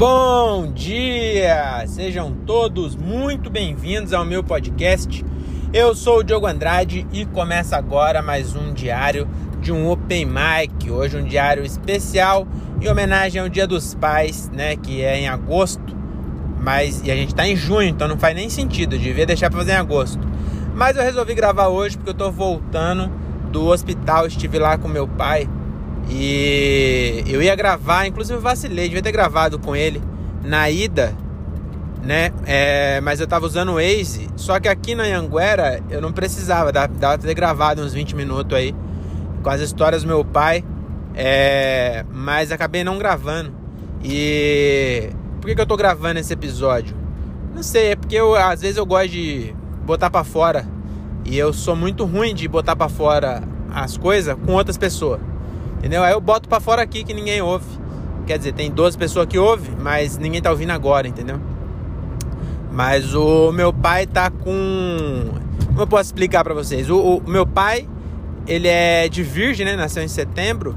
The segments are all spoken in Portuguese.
Bom dia! Sejam todos muito bem-vindos ao meu podcast. Eu sou o Diogo Andrade e começa agora mais um diário de um Open Mic. Hoje um diário especial em homenagem ao Dia dos Pais, né, que é em agosto. Mas e a gente tá em junho, então não faz nem sentido, devia deixar para fazer em agosto. Mas eu resolvi gravar hoje porque eu tô voltando do hospital, estive lá com meu pai e eu ia gravar, inclusive eu vacilei, devia ter gravado com ele na ida, né? É, mas eu tava usando o Waze, só que aqui na Anguera eu não precisava, dava, dava ter gravado uns 20 minutos aí com as histórias do meu pai, é, mas acabei não gravando. E por que, que eu tô gravando esse episódio? Não sei, é porque eu, às vezes eu gosto de botar para fora e eu sou muito ruim de botar para fora as coisas com outras pessoas. Entendeu? Aí eu boto para fora aqui que ninguém ouve. Quer dizer, tem 12 pessoas que ouvem, mas ninguém tá ouvindo agora, entendeu? Mas o meu pai tá com. Como eu posso explicar para vocês? O, o, meu pai, ele é de virgem, né? Nasceu em setembro.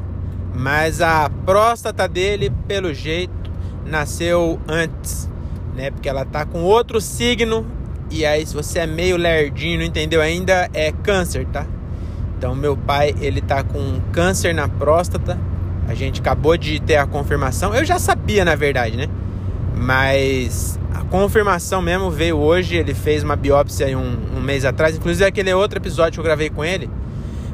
Mas a próstata dele, pelo jeito, nasceu antes, né? Porque ela tá com outro signo. E aí, se você é meio lerdinho, não entendeu ainda, é câncer, tá? Então meu pai, ele tá com câncer na próstata. A gente acabou de ter a confirmação. Eu já sabia, na verdade, né? Mas a confirmação mesmo veio hoje. Ele fez uma biópsia um, um mês atrás. Inclusive aquele outro episódio que eu gravei com ele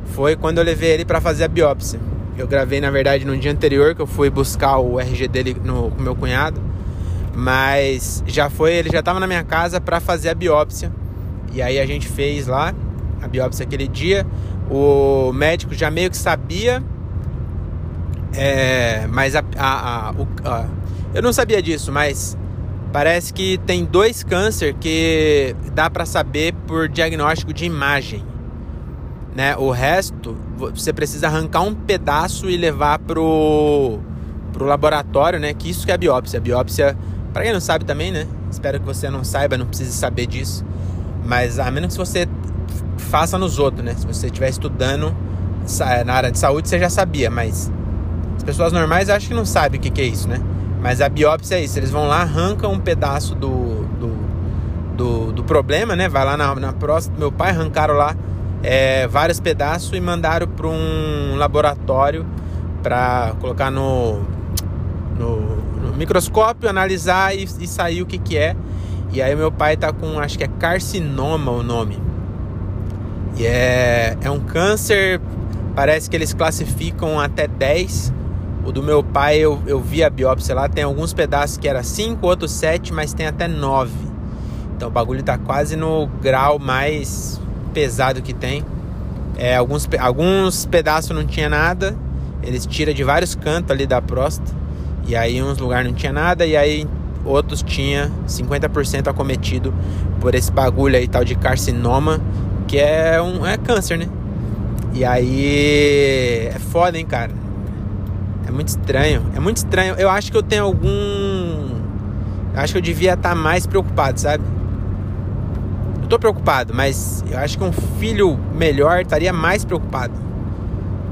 foi quando eu levei ele para fazer a biópsia. Eu gravei, na verdade, no dia anterior que eu fui buscar o RG dele no, com meu cunhado. Mas já foi, ele já estava na minha casa para fazer a biópsia. E aí a gente fez lá a biópsia aquele dia. O médico já meio que sabia, é, mas a, a, a, o, eu não sabia disso, mas parece que tem dois câncer que dá para saber por diagnóstico de imagem. Né? O resto você precisa arrancar um pedaço e levar pro, pro laboratório, né? Que isso que é a biópsia. A biópsia, para quem não sabe também, né? Espero que você não saiba, não precise saber disso. Mas a menos que você faça nos outros, né? Se você estiver estudando na área de saúde, você já sabia, mas as pessoas normais acham que não sabem o que, que é isso, né? Mas a biópsia é isso, eles vão lá, arrancam um pedaço do, do, do, do problema, né? Vai lá na, na próstata do meu pai, arrancaram lá é, vários pedaços e mandaram para um laboratório para colocar no, no, no, microscópio, analisar e, e sair o que, que é. E aí meu pai tá com, acho que é carcinoma o nome. E é, é um câncer, parece que eles classificam até 10. O do meu pai, eu, eu vi a biópsia lá, tem alguns pedaços que era 5, outros 7, mas tem até 9. Então o bagulho tá quase no grau mais pesado que tem. É, alguns, alguns pedaços não tinha nada, eles tiram de vários cantos ali da próstata. E aí uns lugares não tinha nada, e aí outros tinha 50% acometido por esse bagulho aí tal de carcinoma que é um é câncer, né? E aí é foda, hein, cara. É muito estranho. É muito estranho. Eu acho que eu tenho algum. Eu acho que eu devia estar mais preocupado, sabe? Eu tô preocupado, mas eu acho que um filho melhor estaria mais preocupado.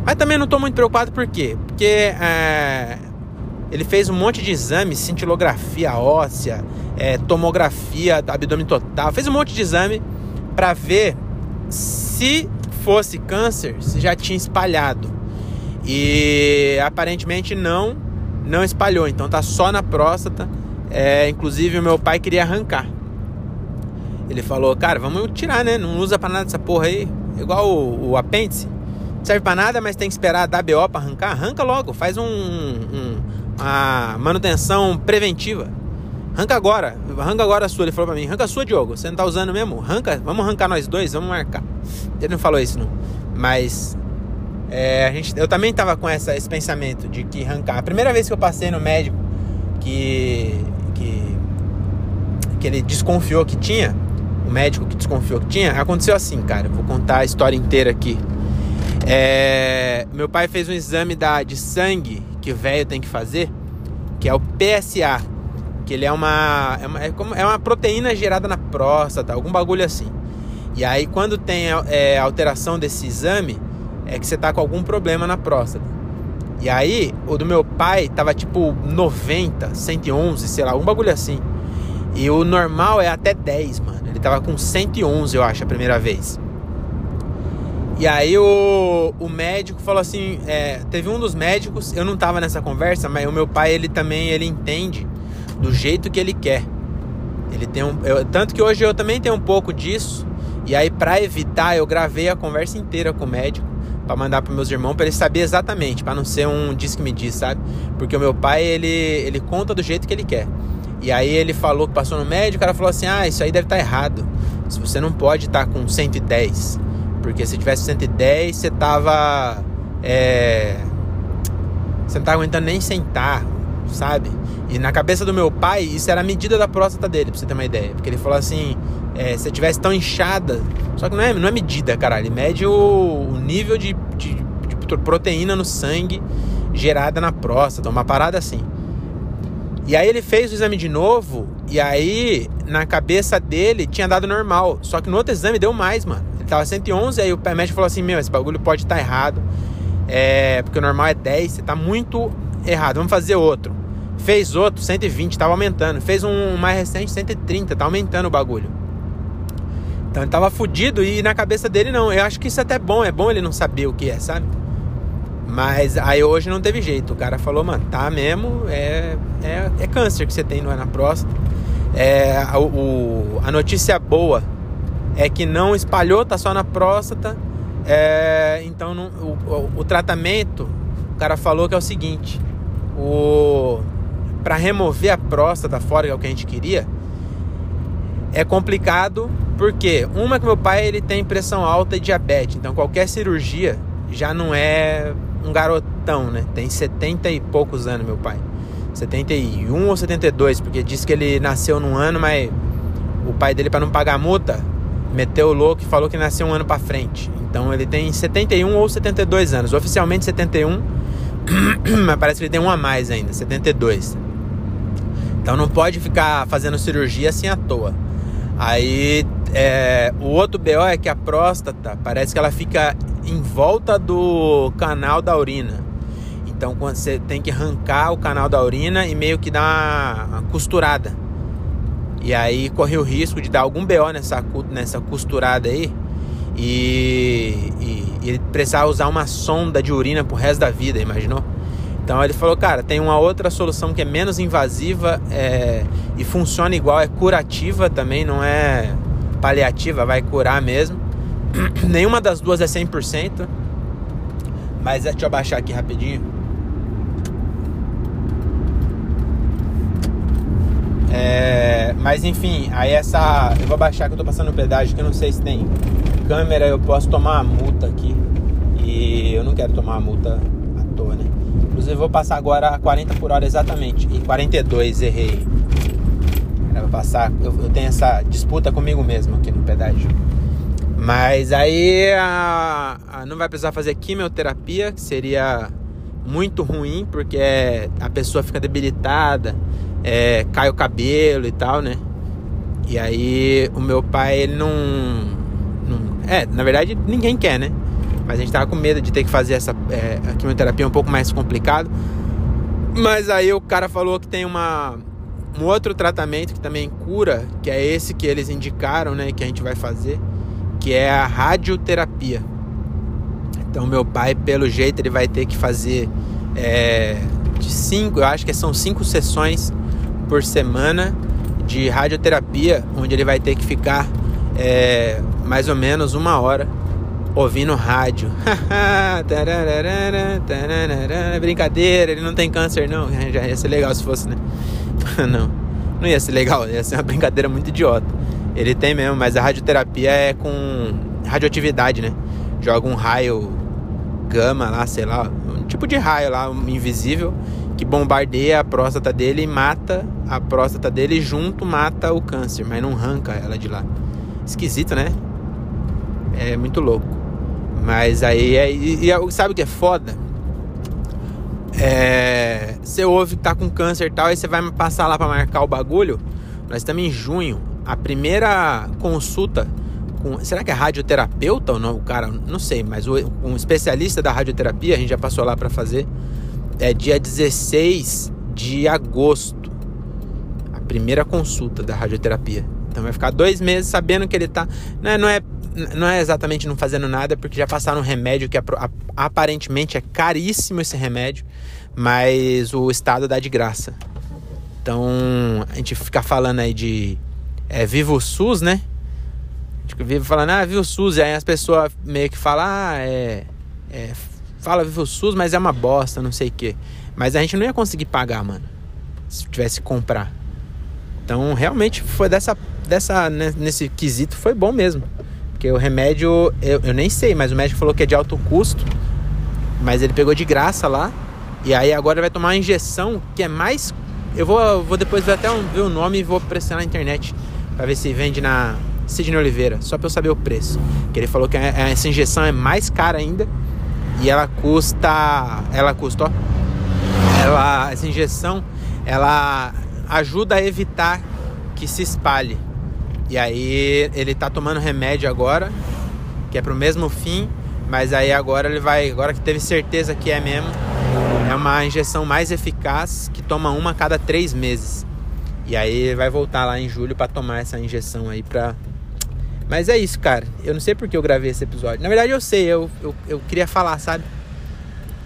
Mas também não tô muito preocupado por quê? Porque é, ele fez um monte de exames, cintilografia óssea, é, tomografia abdômen total, fez um monte de exame para ver se fosse câncer, já tinha espalhado. E aparentemente não, não espalhou. Então tá só na próstata. É, inclusive o meu pai queria arrancar. Ele falou, cara, vamos tirar, né? Não usa pra nada essa porra aí. Igual o, o apêndice. Não serve pra nada, mas tem que esperar dar BO pra arrancar. Arranca logo, faz um, um uma manutenção preventiva. Arranca agora, arranca agora a sua. Ele falou pra mim, arranca a sua, Diogo. Você não tá usando mesmo? Arranca, vamos arrancar nós dois, vamos marcar. Ele não falou isso, não. Mas é, a gente, eu também tava com essa, esse pensamento de que arrancar. A primeira vez que eu passei no médico que, que, que ele desconfiou que tinha, o médico que desconfiou que tinha, aconteceu assim, cara. vou contar a história inteira aqui. É, meu pai fez um exame da, de sangue que o velho tem que fazer, que é o PSA que ele é uma, é uma, é, como, é uma proteína gerada na próstata, algum bagulho assim. E aí quando tem é, alteração desse exame, é que você tá com algum problema na próstata. E aí, o do meu pai tava tipo 90, 111, sei lá, um bagulho assim. E o normal é até 10, mano. Ele tava com 111, eu acho, a primeira vez. E aí o, o médico falou assim, é, teve um dos médicos, eu não tava nessa conversa, mas o meu pai, ele também, ele entende do jeito que ele quer. Ele tem um, eu, tanto que hoje eu também tenho um pouco disso. E aí para evitar, eu gravei a conversa inteira com o médico para mandar para meus irmãos para eles saber exatamente, para não ser um diz que me diz, sabe? Porque o meu pai, ele ele conta do jeito que ele quer. E aí ele falou que passou no médico, o cara falou assim: "Ah, isso aí deve estar tá errado. Você não pode estar tá com 110. Porque se tivesse 110, você tava. É, você não tava aguentando nem sentar, sabe? E na cabeça do meu pai, isso era a medida da próstata dele, pra você ter uma ideia. Porque ele falou assim: é, se você tivesse tão inchada. Só que não é, não é medida, caralho. Ele mede o, o nível de, de, de proteína no sangue gerada na próstata, uma parada assim. E aí ele fez o exame de novo, e aí na cabeça dele tinha dado normal. Só que no outro exame deu mais, mano tava 111, aí o médico falou assim: Meu, esse bagulho pode estar tá errado. É, porque o normal é 10, você tá muito errado. Vamos fazer outro. Fez outro, 120, tava aumentando. Fez um mais recente, 130, tá aumentando o bagulho. Então ele tava fudido e na cabeça dele não. Eu acho que isso é até bom, é bom ele não saber o que é, sabe? Mas aí hoje não teve jeito. O cara falou, mano, tá mesmo, é, é, é câncer que você tem na próstata. É, o, a notícia boa é que não espalhou, tá só na próstata. É, então não, o, o, o, tratamento, o cara falou que é o seguinte: o para remover a próstata fora, que é o que a gente queria, é complicado porque uma que meu pai ele tem pressão alta e diabetes, então qualquer cirurgia já não é um garotão, né? Tem 70 e poucos anos meu pai. 71 ou 72, porque disse que ele nasceu num ano, mas o pai dele para não pagar multa meteu o louco e falou que nasceu um ano para frente. Então ele tem 71 ou 72 anos. Oficialmente 71, mas parece que ele tem um a mais ainda, 72. Então não pode ficar fazendo cirurgia assim à toa. Aí é, o outro BO é que a próstata parece que ela fica em volta do canal da urina. Então quando você tem que arrancar o canal da urina e meio que dar uma costurada e aí correu o risco de dar algum BO nessa, nessa costurada aí e, e, ele precisar usar uma sonda de urina pro resto da vida, imaginou? Então ele falou, cara, tem uma outra solução que é menos invasiva é, e funciona igual, é curativa também, não é paliativa, vai curar mesmo. Nenhuma das duas é 100%, mas deixa eu abaixar aqui rapidinho. É, mas enfim, aí essa. Eu vou baixar que eu tô passando no pedágio que eu não sei se tem câmera, eu posso tomar a multa aqui. E eu não quero tomar a multa à toa, né? Inclusive vou passar agora a 40 por hora exatamente. E 42, errei. Eu vou passar. Eu, eu tenho essa disputa comigo mesmo aqui no pedágio. Mas aí a, a, não vai precisar fazer quimioterapia, que seria muito ruim, porque a pessoa fica debilitada é, cai o cabelo e tal, né? E aí o meu pai, ele não, É, na verdade ninguém quer, né? Mas a gente tava com medo de ter que fazer essa é, quimioterapia um pouco mais complicado. Mas aí o cara falou que tem uma, um outro tratamento que também cura, que é esse que eles indicaram, né? Que a gente vai fazer, que é a radioterapia. Então meu pai, pelo jeito, ele vai ter que fazer é, de cinco, eu acho que são cinco sessões por semana de radioterapia, onde ele vai ter que ficar é, mais ou menos uma hora ouvindo rádio. Brincadeira, ele não tem câncer, não. Já ia ser legal se fosse, né? não, não ia ser legal, ia ser uma brincadeira muito idiota. Ele tem mesmo, mas a radioterapia é com radioatividade, né? Joga um raio gama lá, sei lá, um tipo de raio lá, invisível, que bombardeia a próstata dele e mata a próstata dele junto mata o câncer, mas não arranca ela de lá. Esquisito, né? É muito louco. Mas aí é, e, e, sabe o que é foda? É, você ouve que tá com câncer e tal, aí você vai passar lá para marcar o bagulho. Nós estamos em junho. A primeira consulta com. Será que é radioterapeuta ou não? O cara, não sei, mas um especialista da radioterapia, a gente já passou lá para fazer é dia 16 de agosto. A primeira consulta da radioterapia. Então vai ficar dois meses sabendo que ele tá. Não é, não é, não é exatamente não fazendo nada, porque já passaram um remédio que aparentemente é caríssimo esse remédio, mas o Estado dá de graça. Então a gente fica falando aí de é, Viva o SUS, né? A gente vive falando, ah, Viva o SUS, e aí as pessoas meio que falam, ah, é, é fala Viva o SUS, mas é uma bosta, não sei o quê. Mas a gente não ia conseguir pagar, mano, se tivesse que comprar. Então, realmente foi dessa, dessa né, nesse quesito foi bom mesmo. Porque o remédio, eu, eu nem sei, mas o médico falou que é de alto custo. Mas ele pegou de graça lá. E aí agora vai tomar uma injeção que é mais. Eu vou, vou depois ver até um, ver o nome e vou pressionar na internet. Pra ver se vende na Sidney Oliveira. Só pra eu saber o preço. Que ele falou que essa injeção é mais cara ainda. E ela custa. Ela custa, ó. Ela, essa injeção, ela ajuda a evitar que se espalhe. E aí ele tá tomando remédio agora, que é pro mesmo fim, mas aí agora ele vai, agora que teve certeza que é mesmo, é uma injeção mais eficaz que toma uma a cada três meses. E aí vai voltar lá em julho para tomar essa injeção aí pra. Mas é isso, cara. Eu não sei porque eu gravei esse episódio. Na verdade eu sei, eu, eu, eu queria falar, sabe?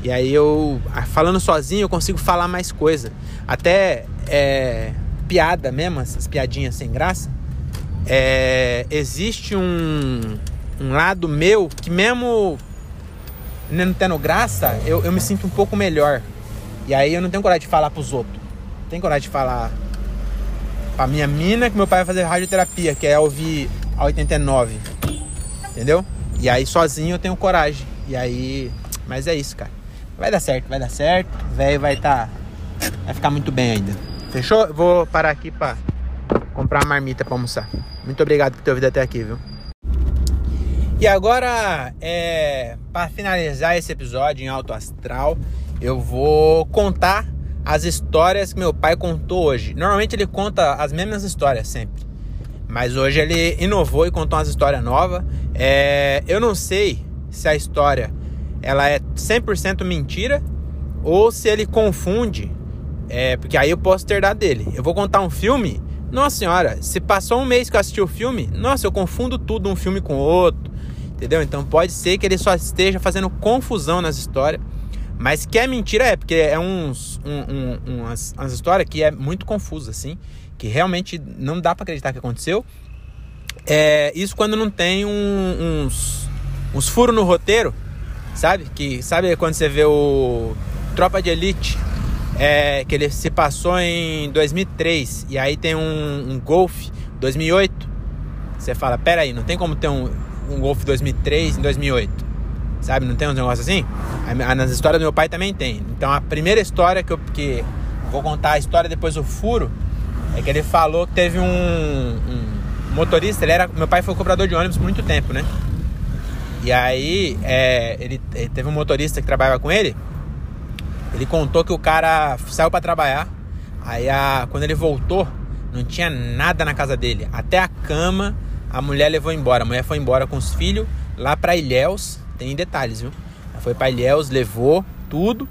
E aí eu, falando sozinho, eu consigo falar mais coisa. Até é, piada mesmo, essas piadinhas sem graça. É, existe um, um lado meu que mesmo não tendo graça, eu, eu me sinto um pouco melhor. E aí eu não tenho coragem de falar pros outros. Não tenho coragem de falar pra minha mina que meu pai vai fazer radioterapia, que é ouvir a 89. Entendeu? E aí sozinho eu tenho coragem. E aí. Mas é isso, cara. Vai dar certo, vai dar certo. Velho vai. Tá, vai ficar muito bem ainda. Fechou? Vou parar aqui pra comprar uma marmita pra almoçar. Muito obrigado por ter ouvido até aqui, viu? E agora, é, para finalizar esse episódio em alto astral, eu vou contar as histórias que meu pai contou hoje. Normalmente ele conta as mesmas histórias sempre, mas hoje ele inovou e contou umas histórias novas. É, eu não sei se a história ela é 100% mentira ou se ele confunde, é, porque aí eu posso ter dado dele. Eu vou contar um filme. Nossa senhora, se passou um mês que eu assisti o filme, nossa, eu confundo tudo um filme com outro Entendeu? Então pode ser que ele só esteja fazendo confusão nas histórias. Mas que é mentira é, porque é uns, um, um, umas, umas histórias que é muito confusa, assim. Que realmente não dá para acreditar que aconteceu. É, isso quando não tem um, uns, uns furos no roteiro, sabe? Que sabe quando você vê o Tropa de Elite, é, que ele se passou em 2003 e aí tem um, um Golf 2008. Você fala, pera aí, não tem como ter um um Golf 2003 em 2008. Sabe? Não tem um negócio assim? Nas histórias do meu pai também tem. Então a primeira história que eu que vou contar a história depois do furo é que ele falou que teve um, um motorista, ele era, meu pai foi cobrador de ônibus por muito tempo, né? E aí é, ele, ele, teve um motorista que trabalhava com ele. Ele contou que o cara saiu para trabalhar. Aí a, quando ele voltou, não tinha nada na casa dele, até a cama a mulher levou embora. A mulher foi embora com os filhos lá para Ilhéus. Tem detalhes, viu? Ela foi para Ilhéus, levou tudo.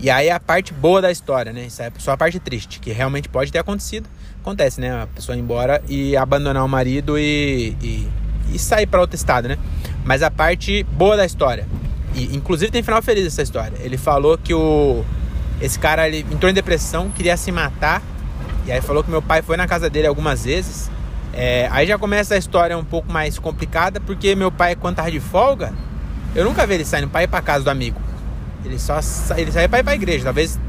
E aí a parte boa da história, né? Isso é só a parte triste, que realmente pode ter acontecido. Acontece, né? A pessoa ir embora e abandonar o marido e, e, e sair para outro estado, né? Mas a parte boa da história. E, inclusive tem final feliz essa história. Ele falou que o esse cara ele entrou em depressão, queria se matar. E aí falou que meu pai foi na casa dele algumas vezes é, aí já começa a história um pouco mais complicada, porque meu pai, quando tava de folga, eu nunca vi ele saindo para ir para casa do amigo. Ele só ele saía para ir para igreja. Talvez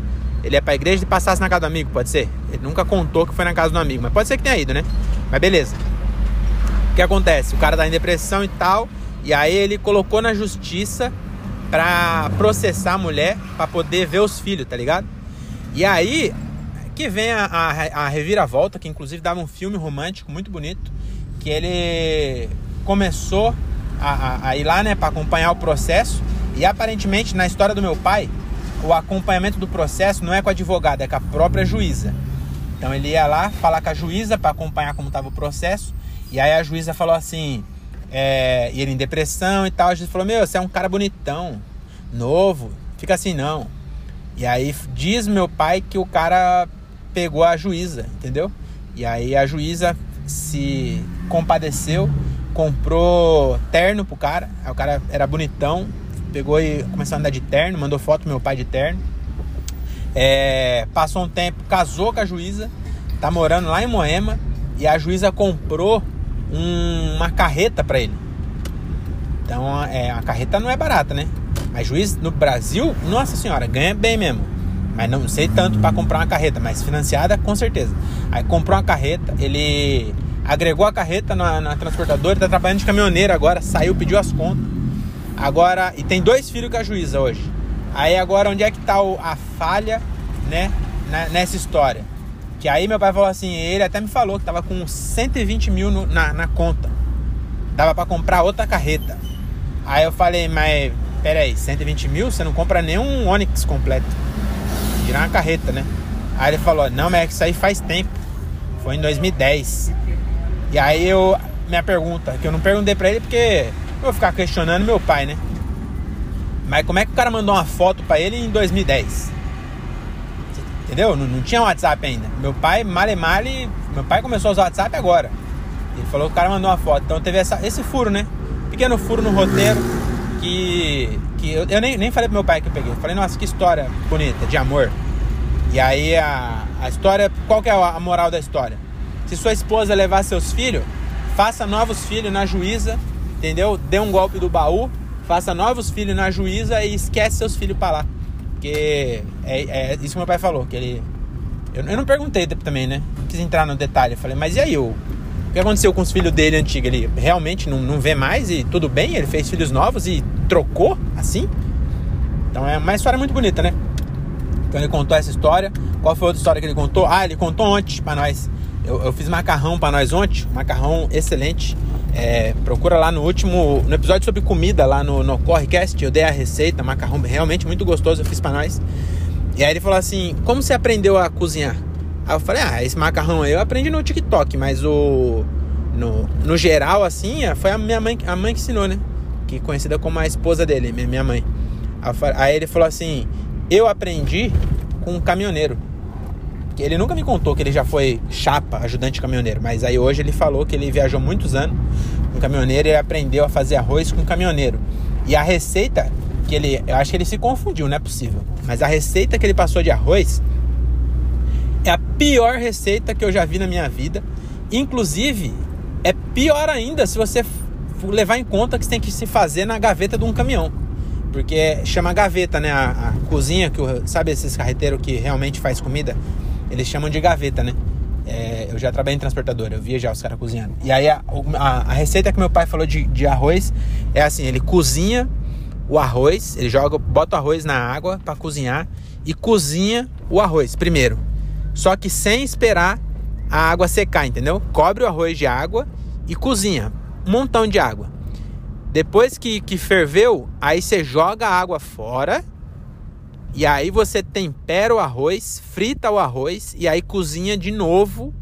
ele ia para igreja e passasse na casa do amigo, pode ser. Ele nunca contou que foi na casa do amigo, mas pode ser que tenha ido, né? Mas beleza. O que acontece? O cara tá em depressão e tal, e aí ele colocou na justiça para processar a mulher para poder ver os filhos, tá ligado? E aí que vem a, a, a reviravolta, que inclusive dava um filme romântico muito bonito, que ele começou a, a, ir lá, né, para acompanhar o processo. E aparentemente, na história do meu pai, o acompanhamento do processo não é com a advogada, é com a própria juíza. Então ele ia lá falar com a juíza para acompanhar como estava o processo. E aí a juíza falou assim, é, e ele em depressão e tal. A juíza falou: Meu, você é um cara bonitão, novo, fica assim não. E aí diz meu pai que o cara pegou a juíza, entendeu? E aí a juíza se compadeceu, comprou terno pro cara. Aí o cara era bonitão, pegou e começou a andar de terno, mandou foto pro meu pai de terno. É, passou um tempo, casou com a juíza, tá morando lá em Moema e a juíza comprou um, uma carreta para ele. Então, é, a carreta não é barata, né? Mas juiz no Brasil, nossa senhora, ganha bem mesmo. Mas não sei tanto para comprar uma carreta, mas financiada com certeza. Aí comprou uma carreta, ele agregou a carreta na, na transportadora, tá trabalhando de caminhoneiro agora, saiu, pediu as contas. Agora, e tem dois filhos com a juíza hoje. Aí agora onde é que tá o, a falha, né, nessa história? Que aí meu pai falou assim, ele até me falou que tava com 120 mil no, na, na conta. Dava para comprar outra carreta. Aí eu falei, mas pera aí, 120 mil? Você não compra nenhum Onix completo. Tirar uma carreta, né? Aí ele falou, não, mas é isso aí faz tempo. Foi em 2010. E aí eu. Minha pergunta, que eu não perguntei pra ele porque eu vou ficar questionando meu pai, né? Mas como é que o cara mandou uma foto pra ele em 2010? Entendeu? Não, não tinha WhatsApp ainda. Meu pai, male male, meu pai começou a usar WhatsApp agora. Ele falou que o cara mandou uma foto. Então teve essa, esse furo, né? Pequeno furo no roteiro que, que eu, eu nem, nem falei pro meu pai que eu peguei. Eu falei, nossa, que história bonita, de amor. E aí a, a história, qual que é a moral da história? Se sua esposa levar seus filhos, faça novos filhos na juíza, entendeu? Dê um golpe do baú, faça novos filhos na juíza e esquece seus filhos para lá. Porque é, é, isso que meu pai falou, que ele. Eu, eu não perguntei também, né? Não quis entrar no detalhe. Eu falei, mas e aí, o, o que aconteceu com os filhos dele antigos? Ele realmente não, não vê mais e tudo bem? Ele fez filhos novos e trocou assim? Então é uma história muito bonita, né? Então ele contou essa história. Qual foi a outra história que ele contou? Ah, ele contou ontem para nós. Eu, eu, fiz macarrão para nós ontem, macarrão excelente. É, procura lá no último, no episódio sobre comida lá no, no Correcast, eu dei a receita, macarrão realmente muito gostoso, eu fiz para nós. E aí ele falou assim: Como você aprendeu a cozinhar? Aí eu falei: Ah, esse macarrão aí eu aprendi no TikTok, mas o. No, no geral, assim, foi a minha mãe, a mãe que ensinou, né? Que conhecida como a esposa dele, minha mãe. Aí ele falou assim: eu aprendi com um caminhoneiro. Ele nunca me contou que ele já foi chapa, ajudante caminhoneiro, mas aí hoje ele falou que ele viajou muitos anos com caminhoneiro e aprendeu a fazer arroz com caminhoneiro. E a receita que ele, eu acho que ele se confundiu, não é possível. Mas a receita que ele passou de arroz é a pior receita que eu já vi na minha vida. Inclusive, é pior ainda se você levar em conta que tem que se fazer na gaveta de um caminhão. Porque chama gaveta, né? A, a cozinha, que sabe esses carreteiros que realmente faz comida? Eles chamam de gaveta, né? É, eu já trabalhei em transportadora, eu via já os caras cozinhando. E aí a, a, a, receita que meu pai falou de, de arroz é assim: ele cozinha o arroz, ele joga, bota o arroz na água para cozinhar e cozinha o arroz primeiro. Só que sem esperar a água secar, entendeu? Cobre o arroz de água e cozinha um montão de água. Depois que, que ferveu, aí você joga a água fora. E aí você tempera o arroz, frita o arroz e aí cozinha de novo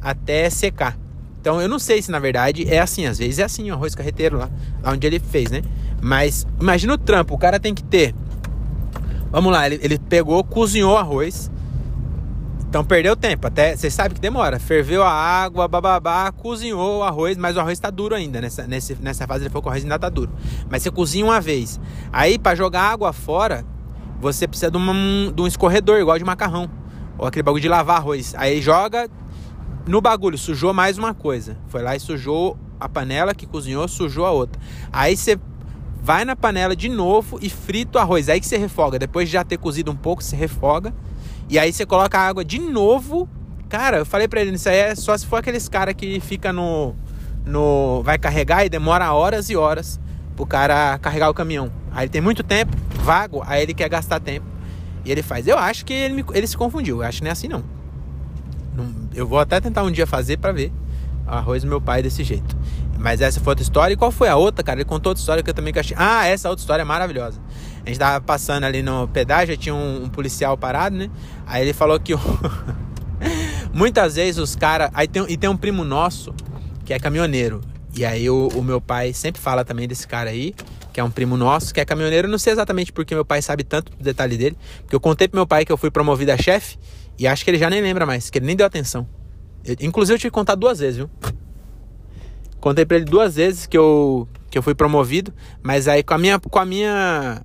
até secar. Então eu não sei se na verdade é assim, às vezes é assim o arroz carreteiro lá, lá onde ele fez, né? Mas imagina o trampo, o cara tem que ter. Vamos lá, ele, ele pegou, cozinhou o arroz, então perdeu tempo, até você sabe que demora. Ferveu a água, bababá, cozinhou o arroz, mas o arroz está duro ainda. Nessa, nessa, nessa fase ele falou que o arroz ainda está duro. Mas você cozinha uma vez. Aí para jogar água fora, você precisa de, de um escorredor, igual de macarrão. Ou aquele bagulho de lavar arroz. Aí joga no bagulho, sujou mais uma coisa. Foi lá e sujou a panela que cozinhou, sujou a outra. Aí você vai na panela de novo e frita o arroz. Aí que você refoga. Depois de já ter cozido um pouco, você refoga e aí você coloca a água de novo. Cara, eu falei pra ele, isso aí é só se for aqueles cara que fica no. no vai carregar e demora horas e horas pro cara carregar o caminhão. Aí ele tem muito tempo, vago, aí ele quer gastar tempo. E ele faz. Eu acho que ele, me, ele se confundiu. Eu acho que não é assim não. eu vou até tentar um dia fazer para ver arroz do meu pai desse jeito. Mas essa foi outra história. E qual foi a outra, cara? Ele contou outra história que eu também achei. Ah, essa outra história é maravilhosa. A gente tava passando ali no pedágio, tinha um, um policial parado, né? Aí ele falou que muitas vezes os caras. E tem um primo nosso que é caminhoneiro. E aí o, o, meu pai sempre fala também desse cara aí, que é um primo nosso, que é caminhoneiro. Não sei exatamente porque meu pai sabe tanto do detalhe dele. Porque eu contei pro meu pai que eu fui promovido a chefe e acho que ele já nem lembra mais, que ele nem deu atenção. Eu, inclusive eu tive que contar duas vezes, viu? Contei pra ele duas vezes que eu, que eu fui promovido, mas aí com a minha, com a minha,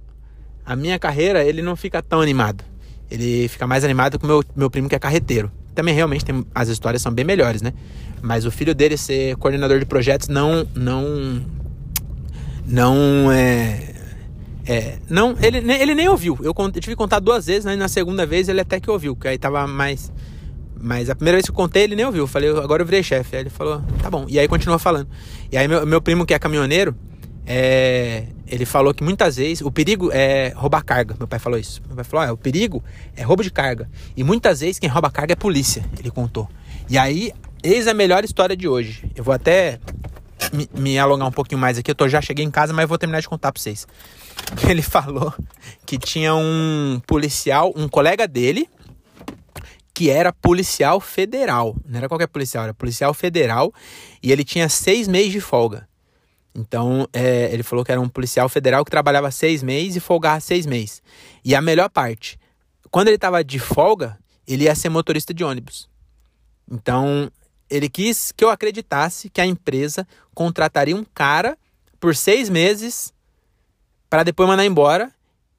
a minha carreira ele não fica tão animado. Ele fica mais animado com meu, meu primo que é carreteiro. Também realmente tem, as histórias são bem melhores, né? Mas o filho dele ser coordenador de projetos não não não é, é não ele, ele nem ouviu. Eu, eu tive que contar duas vezes, né? Na segunda vez ele até que ouviu, que aí tava mais mas a primeira vez que eu contei, ele nem ouviu. Eu falei, agora eu virei chefe. Aí ele falou, tá bom. E aí continuou falando. E aí meu, meu primo, que é caminhoneiro, é, ele falou que muitas vezes o perigo é roubar carga. Meu pai falou isso. Meu pai falou: ah, o perigo é roubo de carga. E muitas vezes quem rouba carga é polícia. Ele contou. E aí, eis a melhor história de hoje. Eu vou até me, me alongar um pouquinho mais aqui. Eu tô, já cheguei em casa, mas vou terminar de contar pra vocês. Ele falou que tinha um policial, um colega dele, que era policial federal. Não era qualquer policial, era policial federal. E ele tinha seis meses de folga. Então, é, ele falou que era um policial federal que trabalhava seis meses e folgava seis meses. E a melhor parte, quando ele estava de folga, ele ia ser motorista de ônibus. Então, ele quis que eu acreditasse que a empresa contrataria um cara por seis meses para depois mandar embora.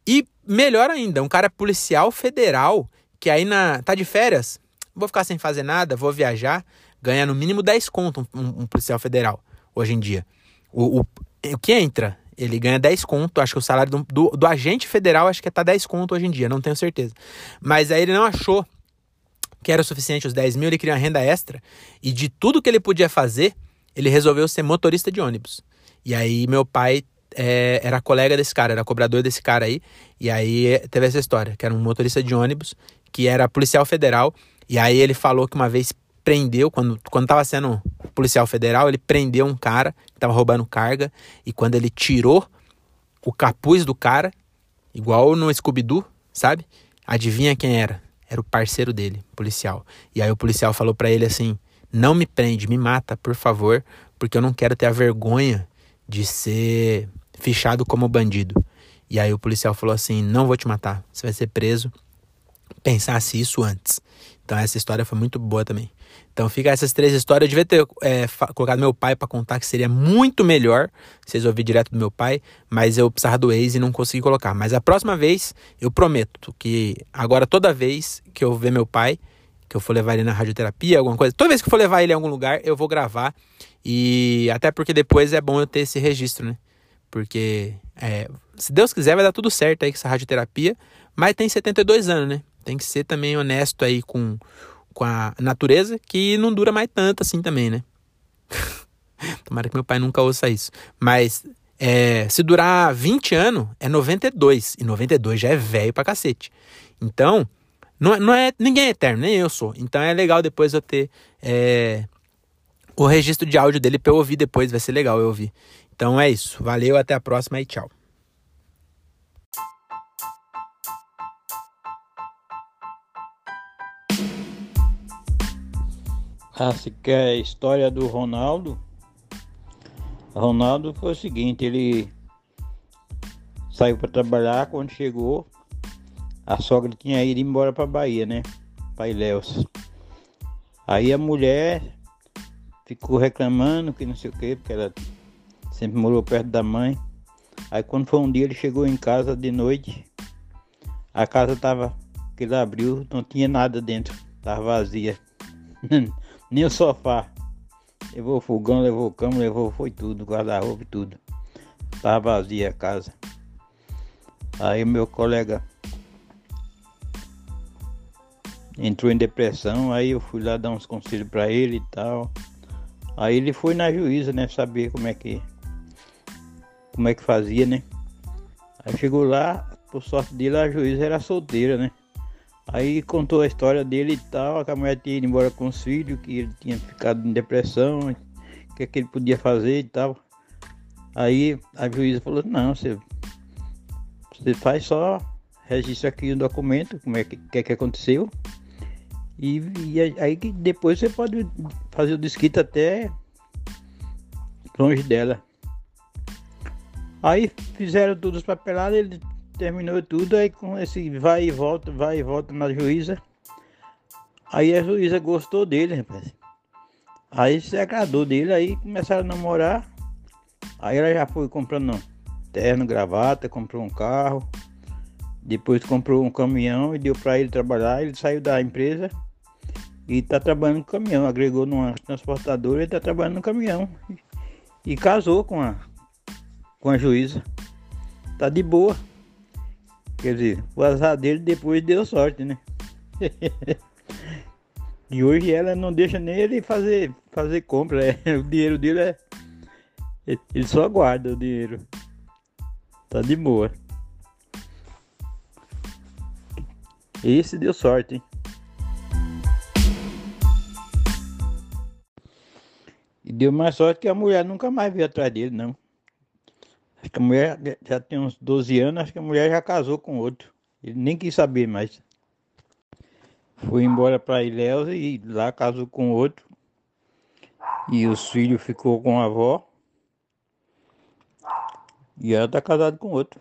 E melhor ainda, um cara policial federal que aí na tá de férias, vou ficar sem fazer nada, vou viajar, ganha no mínimo 10 conto um, um policial federal hoje em dia. O, o, o que entra, ele ganha 10 conto. Acho que o salário do, do, do, agente federal acho que tá 10 conto hoje em dia, não tenho certeza. Mas aí ele não achou que era o suficiente os 10 mil, ele queria uma renda extra. E de tudo que ele podia fazer, ele resolveu ser motorista de ônibus. E aí meu pai é, era colega desse cara, era cobrador desse cara aí. E aí teve essa história, que era um motorista de ônibus, que era policial federal. E aí ele falou que uma vez prendeu, quando, quando tava sendo policial federal, ele prendeu um cara que tava roubando carga. E quando ele tirou o capuz do cara, igual no Scooby-Doo, sabe? Adivinha quem era? Era o parceiro dele, policial. E aí o policial falou para ele assim: Não me prende, me mata, por favor, porque eu não quero ter a vergonha de ser fichado como bandido. E aí o policial falou assim: Não vou te matar, você vai ser preso. Pensasse isso antes. Então essa história foi muito boa também. Então fica essas três histórias. Eu devia ter é, colocado meu pai para contar, que seria muito melhor. Vocês ouvirem direto do meu pai, mas eu precisava do ex e não consegui colocar. Mas a próxima vez, eu prometo que agora toda vez que eu ver meu pai, que eu for levar ele na radioterapia, alguma coisa, toda vez que eu for levar ele em algum lugar, eu vou gravar. E até porque depois é bom eu ter esse registro, né? Porque, é, se Deus quiser, vai dar tudo certo aí com essa radioterapia. Mas tem 72 anos, né? Tem que ser também honesto aí com, com a natureza, que não dura mais tanto assim também, né? Tomara que meu pai nunca ouça isso. Mas é, se durar 20 anos, é 92. E 92 já é velho pra cacete. Então, não, é, não é. Ninguém é eterno, nem eu sou. Então é legal depois eu ter é, o registro de áudio dele pra eu ouvir depois. Vai ser legal eu ouvir. Então é isso. Valeu, até a próxima e tchau. Ah, se quer a história do Ronaldo? Ronaldo foi o seguinte, ele saiu para trabalhar, quando chegou, a sogra tinha ido embora para Bahia, né? Para Ilhéus. Aí a mulher ficou reclamando que não sei o que, porque ela sempre morou perto da mãe. Aí quando foi um dia ele chegou em casa de noite, a casa tava, que ele abriu, não tinha nada dentro, tava vazia. Nem o sofá. Levou fogão, levou cama, levou foi tudo, guarda-roupa e tudo. Tava vazia a casa. Aí meu colega entrou em depressão, aí eu fui lá dar uns conselhos para ele e tal. Aí ele foi na juíza, né, saber como é que como é que fazia, né? Aí chegou lá, por sorte dele, a juíza era solteira, né? Aí contou a história dele e tal, que a mulher tinha ido embora com os filhos, que ele tinha ficado em depressão, o que, é que ele podia fazer e tal. Aí a juíza falou, não, você, você faz só, registra aqui o documento, como é que, que, é que aconteceu. E, e aí que depois você pode fazer o desquite até longe dela. Aí fizeram tudo os papelados, ele terminou tudo, aí com esse vai e volta, vai e volta na juíza. Aí a juíza gostou dele, rapaz. Aí se agradou dele, aí começaram a namorar. Aí ela já foi comprando terno, gravata, comprou um carro. Depois comprou um caminhão e deu para ele trabalhar. Ele saiu da empresa e está trabalhando no caminhão. Agregou numa transportadora e está trabalhando no caminhão. E, e casou com a, com a juíza. Tá de boa. Quer dizer, o azar dele depois deu sorte, né? e hoje ela não deixa nem ele fazer, fazer compra. É, o dinheiro dele é. Ele só guarda o dinheiro. Tá de boa. Esse deu sorte, hein? E deu mais sorte que a mulher nunca mais veio atrás dele, não. Que a mulher já tem uns 12 anos, acho que a mulher já casou com outro. Ele nem quis saber mais. Foi embora para Ilhéus e lá casou com outro. E os filhos ficou com a avó. E ela tá casada com outro.